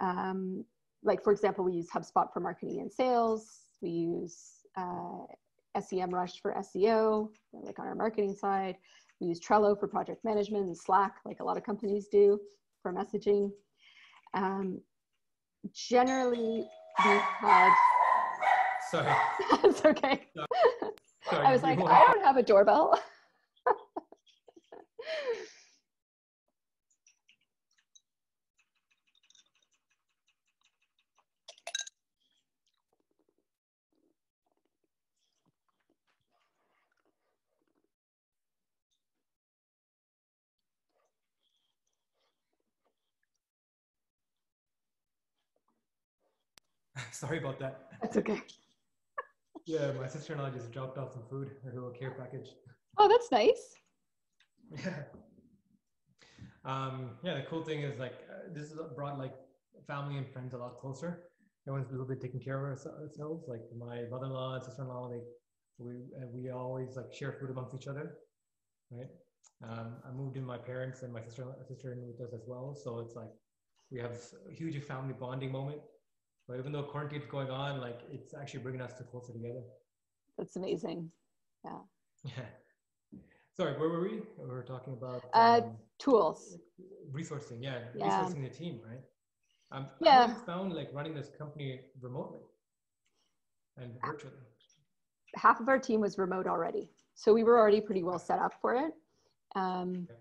Um, like for example, we use HubSpot for marketing and sales. We use uh, SEMrush for SEO, like on our marketing side. We use Trello for project management and Slack, like a lot of companies do for messaging. Um, generally, we had. Sorry. [laughs] It's okay. Sorry, I was like, I don't have a doorbell. [laughs] [laughs] Sorry about that. That's okay. yeah, my sister-in-law just dropped off some food, her little care package. Oh, that's nice. [laughs] Yeah. Um, yeah, the cool thing is like uh, this has brought like family and friends a lot closer. Everyone's a little bit taking care of ourselves. Like my mother-in-law and sister-in-law, they we uh, we always like share food amongst each other, right? Um, I moved in my parents and my sister sister in with us as well, so it's like we have a huge family bonding moment. But even though quarantine is going on, like it's actually bringing us to closer together. That's amazing. Yeah. Yeah. Sorry, where were we? We were talking about uh, um, tools. Resourcing, yeah, yeah, resourcing the team, right? Um, yeah. How found like running this company remotely and virtually? Half of our team was remote already, so we were already pretty well set up for it. Um, okay.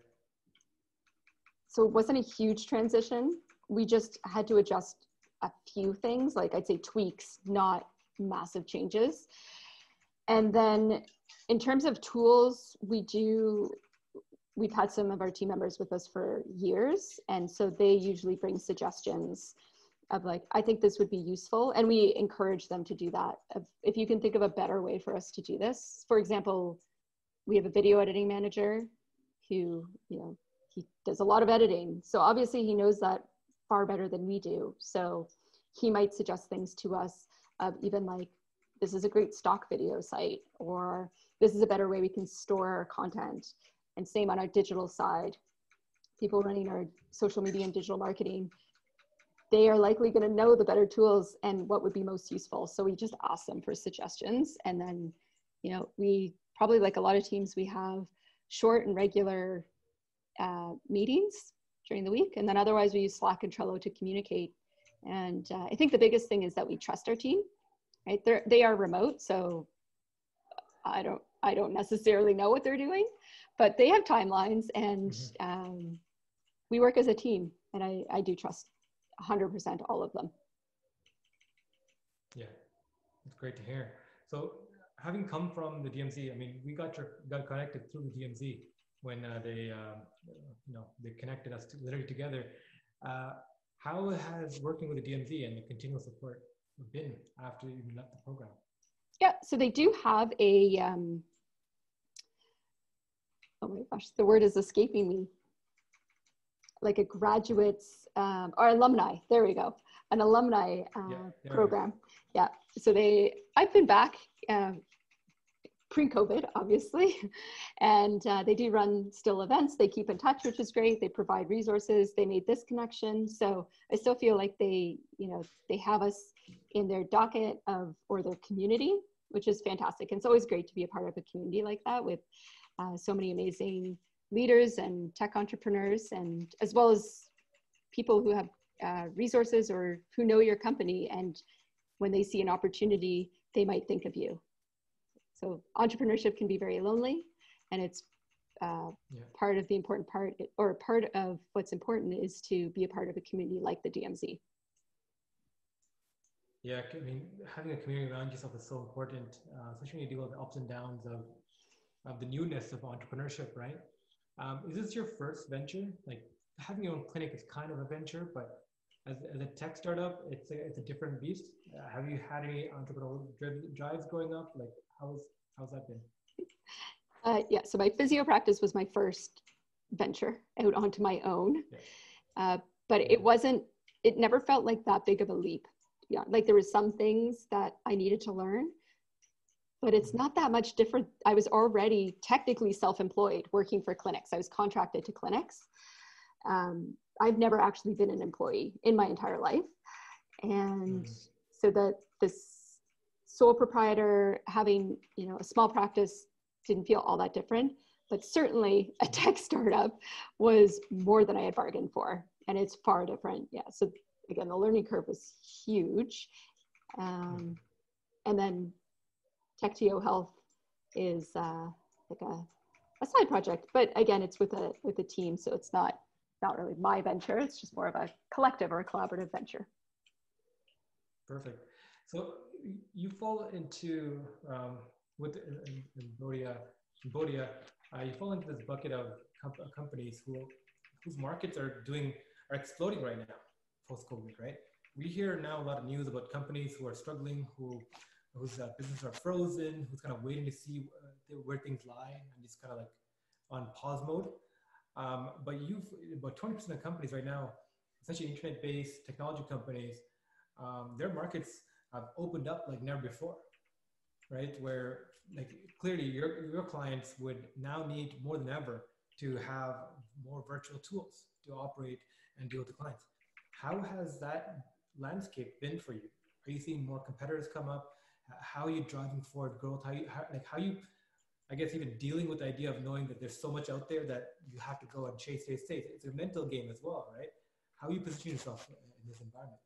So it wasn't a huge transition. We just had to adjust a few things, like I'd say tweaks, not massive changes. And then in terms of tools, we do, we've had some of our team members with us for years. And so they usually bring suggestions of like, I think this would be useful. And we encourage them to do that. If you can think of a better way for us to do this, for example, we have a video editing manager who, you know, he does a lot of editing. So obviously he knows that far better than we do. So he might suggest things to us of even like, this is a great stock video site, or this is a better way we can store our content. And same on our digital side. People running our social media and digital marketing, they are likely going to know the better tools and what would be most useful. So we just ask them for suggestions. And then, you know, we probably like a lot of teams, we have short and regular uh, meetings during the week. And then otherwise we use Slack and Trello to communicate. And uh, I think the biggest thing is that we trust our team, right? They're, they are remote. So I don't, I don't necessarily know what they're doing, but they have timelines and mm-hmm. um, we work as a team and I, I do trust 100% all of them. Yeah, it's great to hear. So having come from the DMZ, I mean, we got your, got connected through the DMZ when uh, they, uh, you know, they connected us to, literally together. Uh, how has working with the DMZ and the continual support been after you left the program? Yeah, so they do have a, um, oh my gosh, the word is escaping me. Like a graduates um, or alumni, there we go, an alumni uh, yeah, program. Yeah, so they, I've been back um, pre-COVID, obviously. And uh, they do run still events. They keep in touch, which is great. They provide resources. They made this connection. So I still feel like they, you know, they have us in their docket of, or their community, which is fantastic. And it's always great to be a part of a community like that with uh, so many amazing leaders and tech entrepreneurs, and as well as people who have uh, resources or who know your company. And when they see an opportunity, they might think of you. So entrepreneurship can be very lonely, and it's uh, yeah. part of the important part, or part of what's important is to be a part of a community like the DMZ. Yeah, I mean, having a community around yourself is so important, uh, especially when you deal with the ups and downs of, of the newness of entrepreneurship, right? Um, is this your first venture? Like having your own clinic is kind of a venture, but as, as a tech startup, it's a, it's a different beast. Uh, have you had any entrepreneurial drives growing up? Like how's how's that been? Uh, yeah, so my physio practice was my first venture out onto my own, yeah. uh, but it wasn't. It never felt like that big of a leap. Yeah, like there was some things that I needed to learn, but it's mm-hmm. not that much different. I was already technically self-employed, working for clinics. I was contracted to clinics. Um, I've never actually been an employee in my entire life, and mm-hmm. so that this sole proprietor having you know a small practice didn't feel all that different but certainly a tech startup was more than i had bargained for and it's far different. Yeah so again the learning curve was huge. Um, and then TechTO Health is uh, like a, a side project but again it's with a with a team so it's not not really my venture. It's just more of a collective or a collaborative venture. Perfect so you fall into um, with Bodia, Bodia uh, you fall into this bucket of comp- companies who whose markets are doing are exploding right now post COVID, right? We hear now a lot of news about companies who are struggling, who whose uh, businesses are frozen, who's kind of waiting to see uh, where things lie, and just kind of like on pause mode. Um, but you've about 20% of companies right now, essentially internet-based technology companies, um, their markets have opened up like never before, right? Where like clearly your, your clients would now need more than ever to have more virtual tools to operate and deal with the clients. How has that landscape been for you? Are you seeing more competitors come up? How are you driving forward growth? How you how, like how you, I guess even dealing with the idea of knowing that there's so much out there that you have to go and chase, chase, chase. It's a mental game as well, right? How are you position yourself in this environment?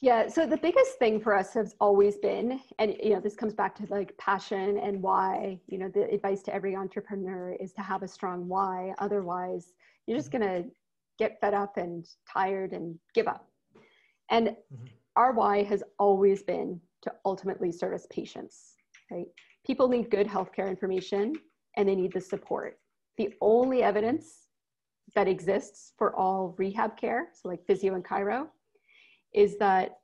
Yeah, so the biggest thing for us has always been, and you know, this comes back to like passion and why, you know, the advice to every entrepreneur is to have a strong why. Otherwise, you're just gonna get fed up and tired and give up. And mm-hmm. our why has always been to ultimately service patients, right? People need good healthcare information and they need the support. The only evidence that exists for all rehab care, so like physio and chiro, is that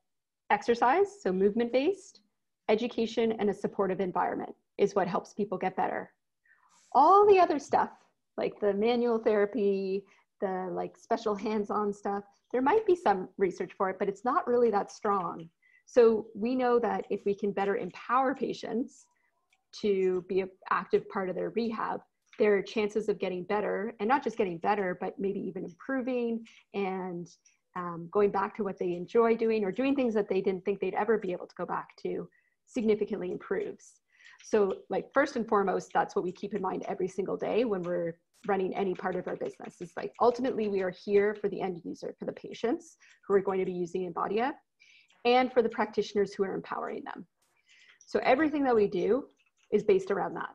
exercise, so movement based, education, and a supportive environment is what helps people get better. All the other stuff, like the manual therapy, the like special hands on stuff, there might be some research for it, but it's not really that strong. So we know that if we can better empower patients to be an active part of their rehab, their chances of getting better, and not just getting better, but maybe even improving and um, going back to what they enjoy doing or doing things that they didn't think they'd ever be able to go back to significantly improves. So like first and foremost, that's what we keep in mind every single day when we're running any part of our business is like ultimately we are here for the end user, for the patients who are going to be using Embodia and for the practitioners who are empowering them. So everything that we do is based around that.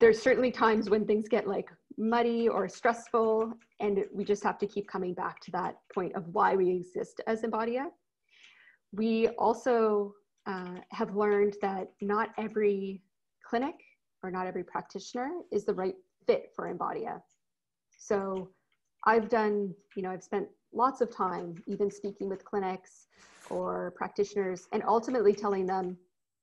There's certainly times when things get like muddy or stressful, and we just have to keep coming back to that point of why we exist as Embodia. We also uh, have learned that not every clinic or not every practitioner is the right fit for Embodia. So I've done, you know, I've spent lots of time even speaking with clinics or practitioners and ultimately telling them,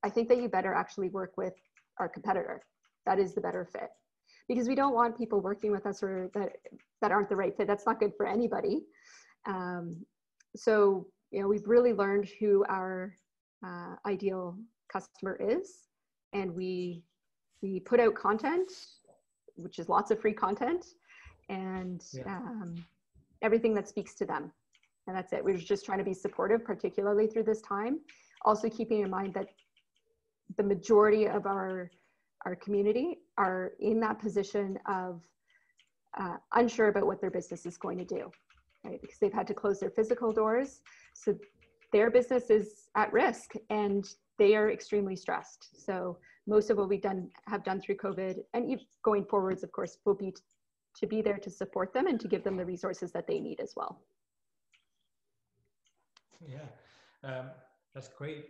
I think that you better actually work with our competitor. That is the better fit. Because we don't want people working with us or that, that aren't the right fit. That's not good for anybody. Um, so, you know, we've really learned who our uh, ideal customer is and we we put out content which is lots of free content and yeah. um, everything that speaks to them and that's it we're just trying to be supportive particularly through this time also keeping in mind that the majority of our our community are in that position of uh, unsure about what their business is going to do right because they've had to close their physical doors so their business is at risk and they are extremely stressed. So most of what we've done have done through COVID and going forwards, of course, will be to be there to support them and to give them the resources that they need as well. Yeah, um, that's great.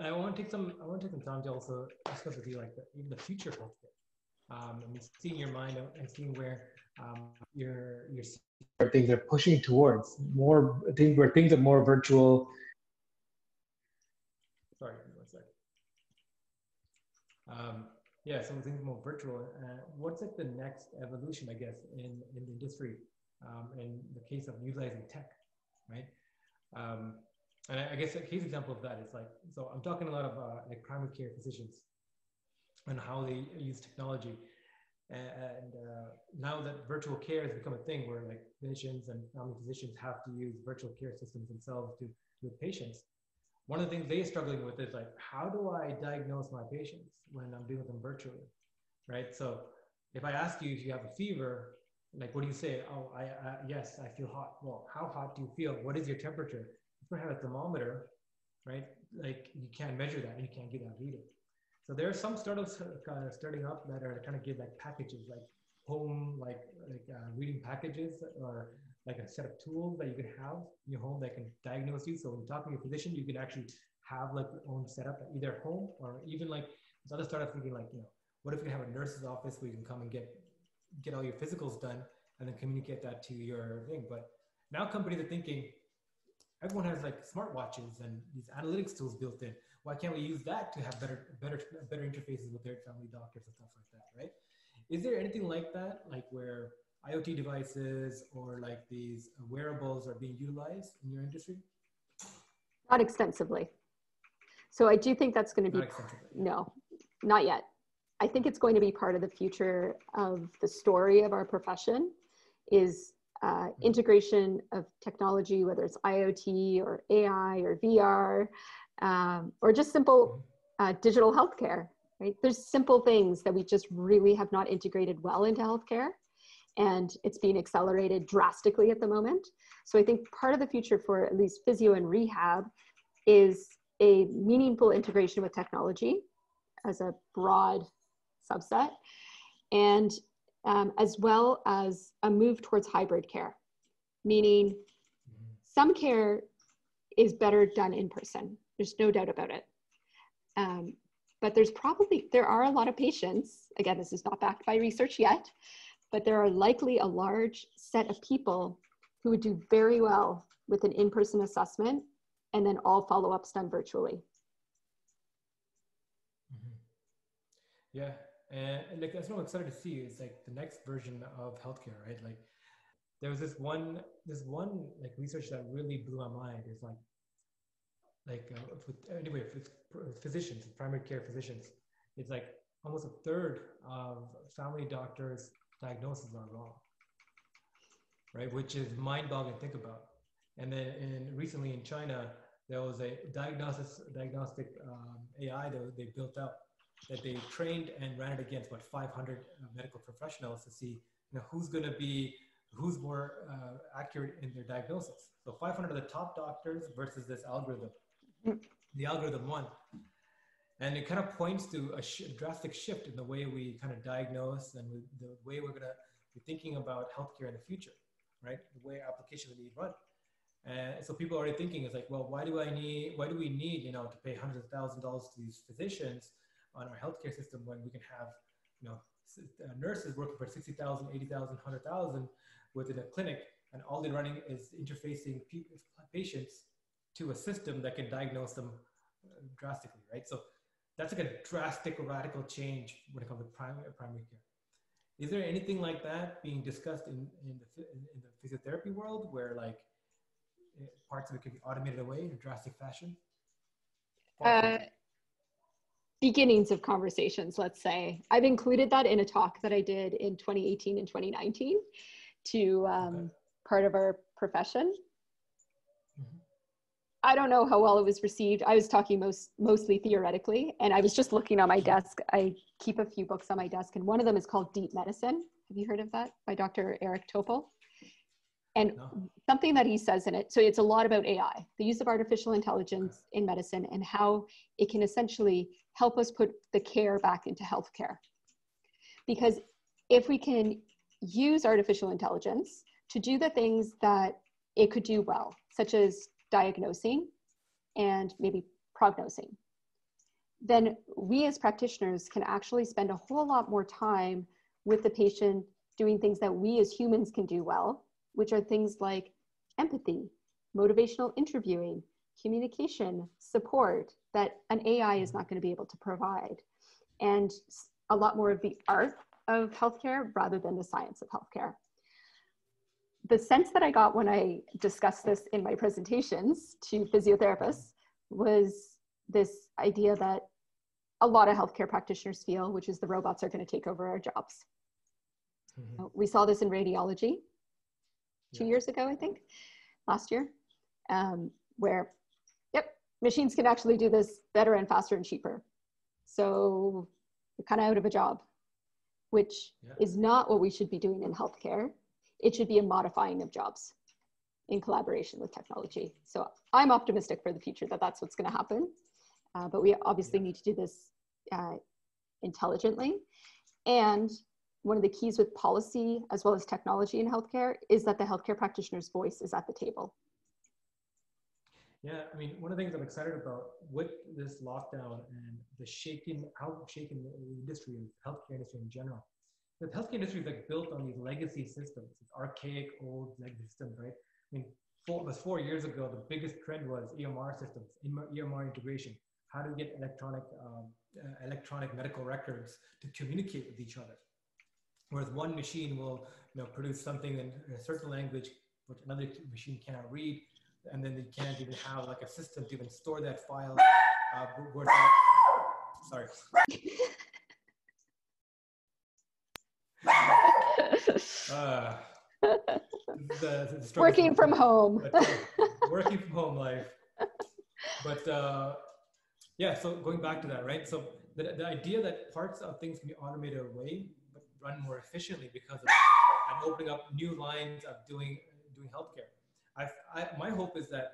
I want to take some. I want to take some time to also discuss with you like the, even the future of healthcare. Um, and seeing your mind and seeing where um, your your things are pushing towards more things where things are more virtual Sorry, one sec. Um, yeah, so things more virtual. Uh, what's like the next evolution, I guess, in, in the industry um, in the case of utilizing tech, right? Um, and I, I, guess a case example of that is like, so I'm talking a lot of uh, like primary care physicians and how they use technology. And uh, now that virtual care has become a thing where like clinicians and family physicians have to use virtual care systems themselves to with patients, one of the things they're struggling with is like, how do I diagnose my patients when I'm dealing with them virtually, right? So if I ask you if you have a fever, like what do you say? Oh, I, I yes, I feel hot. Well, how hot do you feel? What is your temperature? If you have a thermometer, right? Like you can't measure that and you can't get that reading. So there are some startups uh, starting up that are trying to give like packages, like home, like like uh, reading packages or like a set of tools that you can have in your home that can diagnose you. So when you to your physician, you can actually have like your own setup at either home or even like this other startup thinking like, you know, what if you have a nurse's office where you can come and get get all your physicals done and then communicate that to your thing. But now companies are thinking, everyone has like smartwatches and these analytics tools built in. Why can't we use that to have better better better interfaces with their family doctors and stuff like that, right? Is there anything like that, like where IoT devices or like these wearables are being utilized in your industry? Not extensively. So I do think that's going to be, no, not yet. I think it's going to be part of the future of the story of our profession is uh, mm-hmm. integration of technology, whether it's IoT or AI or VR, um, or just simple uh, digital healthcare, right? There's simple things that we just really have not integrated well into healthcare and it's being accelerated drastically at the moment. So I think part of the future for at least physio and rehab is a meaningful integration with technology as a broad subset, and um, as well as a move towards hybrid care, meaning some care is better done in person. There's no doubt about it. Um, but there's probably, there are a lot of patients, again, this is not backed by research yet, but there are likely a large set of people who would do very well with an in-person assessment and then all follow-ups done virtually. Mm-hmm. Yeah, and like that's what I'm excited to see is like the next version of healthcare, right? Like there was this one, this one like research that really blew my mind. Is like, like uh, with, anyway, with physicians, primary care physicians, it's like almost a third of family doctors diagnoses are wrong. right? Which is mind-boggling to think about. And then in, recently in China, there was a diagnosis, diagnostic um, AI that they built up that they trained and ran it against what 500 uh, medical professionals to see you know, who's going to be who's more uh, accurate in their diagnosis. So 500 of the top doctors versus this algorithm. The algorithm won. And it kind of points to a sh- drastic shift in the way we kind of diagnose and the way we're going to be thinking about healthcare in the future, right? The way applications be run. And so people are already thinking it's like, well, why do I need, why do we need, you know, to pay hundreds of thousands of dollars to these physicians on our healthcare system when we can have, you know, uh, nurses working for 60,000, 80,000, 100,000 within a clinic, and all they're running is interfacing patients to a system that can diagnose them uh, drastically, right? So that's like a drastic, radical change when it comes to primary, primary care. Is there anything like that being discussed in, in, the, in the physiotherapy world where like eh, parts of it could be automated away in a drastic fashion? Uh, beginnings of conversations, let's say. I've included that in a talk that I did in 2018 and 2019 to um, okay. part of our profession. I don't know how well it was received. I was talking most mostly theoretically, and I was just looking on my desk. I keep a few books on my desk, and one of them is called Deep Medicine. Have you heard of that by Dr. Eric Topol? And no. something that he says in it, so it's a lot about AI, the use of artificial intelligence in medicine, and how it can essentially help us put the care back into healthcare. Because if we can use artificial intelligence to do the things that it could do well, such as diagnosing and maybe prognosing, then we as practitioners can actually spend a whole lot more time with the patient doing things that we as humans can do well, which are things like empathy, motivational interviewing, communication, support that an AI is not going to be able to provide, and a lot more of the art of healthcare rather than the science of healthcare. The sense that I got when I discussed this in my presentations to physiotherapists was this idea that a lot of healthcare practitioners feel, which is the robots are going to take over our jobs. Mm-hmm. We saw this in radiology two yeah. years ago, I think, last year, um, where yep, machines can actually do this better and faster and cheaper. So you're kind of out of a job, which yeah. is not what we should be doing in healthcare. It should be a modifying of jobs in collaboration with technology. So I'm optimistic for the future that that's what's going to happen. Uh, but we obviously need to do this uh, intelligently. And one of the keys with policy as well as technology in healthcare is that the healthcare practitioner's voice is at the table. Yeah, I mean, one of the things I'm excited about with this lockdown and the shaking, how shaken the industry healthcare industry in general. The healthcare industry is like built on these legacy systems, it's archaic, old legacy systems, right? I mean, four, was four years ago, the biggest trend was EMR systems, EMR integration. How do we get electronic, um, uh, electronic medical records to communicate with each other. Whereas one machine will, you know, produce something in a certain language which another machine cannot read, and then they can't even have like a system to even store that file. Uh, sorry. [laughs] [laughs] uh, the, the working from home. [laughs] Working from home life. But uh, yeah, so going back to that, right? So the, the idea that parts of things can be automated away, but run more efficiently because of and opening up new lines of doing doing healthcare I, I, my hope is that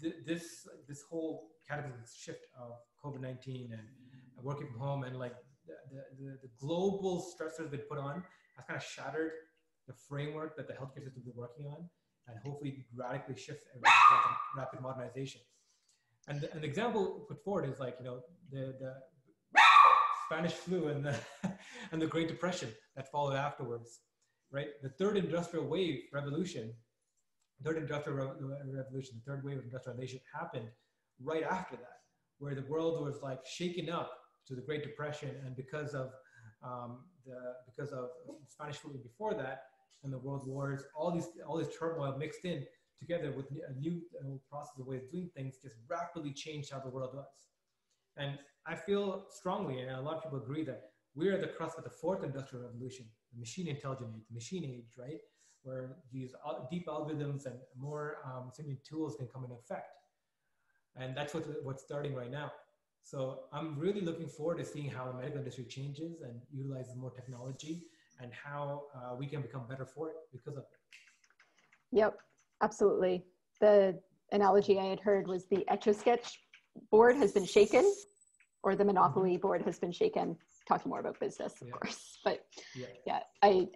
th- this this whole cataclysmic shift of COVID nineteen and working from home and like the, the, the, global stressors they put on has kind of shattered the framework that the healthcare system is working on, and hopefully radically shifts rapid modernization. And the, an example put forward is like you know the the Spanish flu and the [laughs] and the Great Depression that followed afterwards, right? The third industrial wave revolution third industrial revolution, the third wave of industrialization happened right after that, where the world was like shaken up to the Great Depression, and because of um, the because of Spanish flu before that, and the world wars, all these all this turmoil mixed in together with a new process of way of doing things just rapidly changed how the world was. And I feel strongly, and a lot of people agree that we're at the crust of the fourth industrial revolution, the machine intelligence age, the machine age, right? where these deep algorithms and more um, tools can come in effect. And that's what, what's starting right now. So I'm really looking forward to seeing how the medical industry changes and utilizes more technology and how uh, we can become better for it because of it. Yep, absolutely. The analogy I had heard was the Etch a Sketch board has been shaken, or the Monopoly mm-hmm. board has been shaken. Talking more about business, of yeah. course, but yeah. yeah, I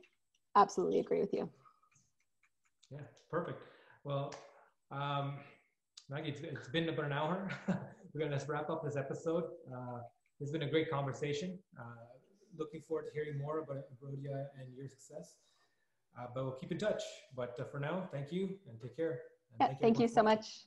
absolutely agree with you. Yeah, perfect. Well, um, Maggie, it's, it's been about an hour. [laughs] We're going to wrap up this episode. Uh, it's been a great conversation. Uh, looking forward to hearing more about Embodia and your success. Uh, but we'll keep in touch. But uh, for now, thank you and take care. And yeah, thank you so much.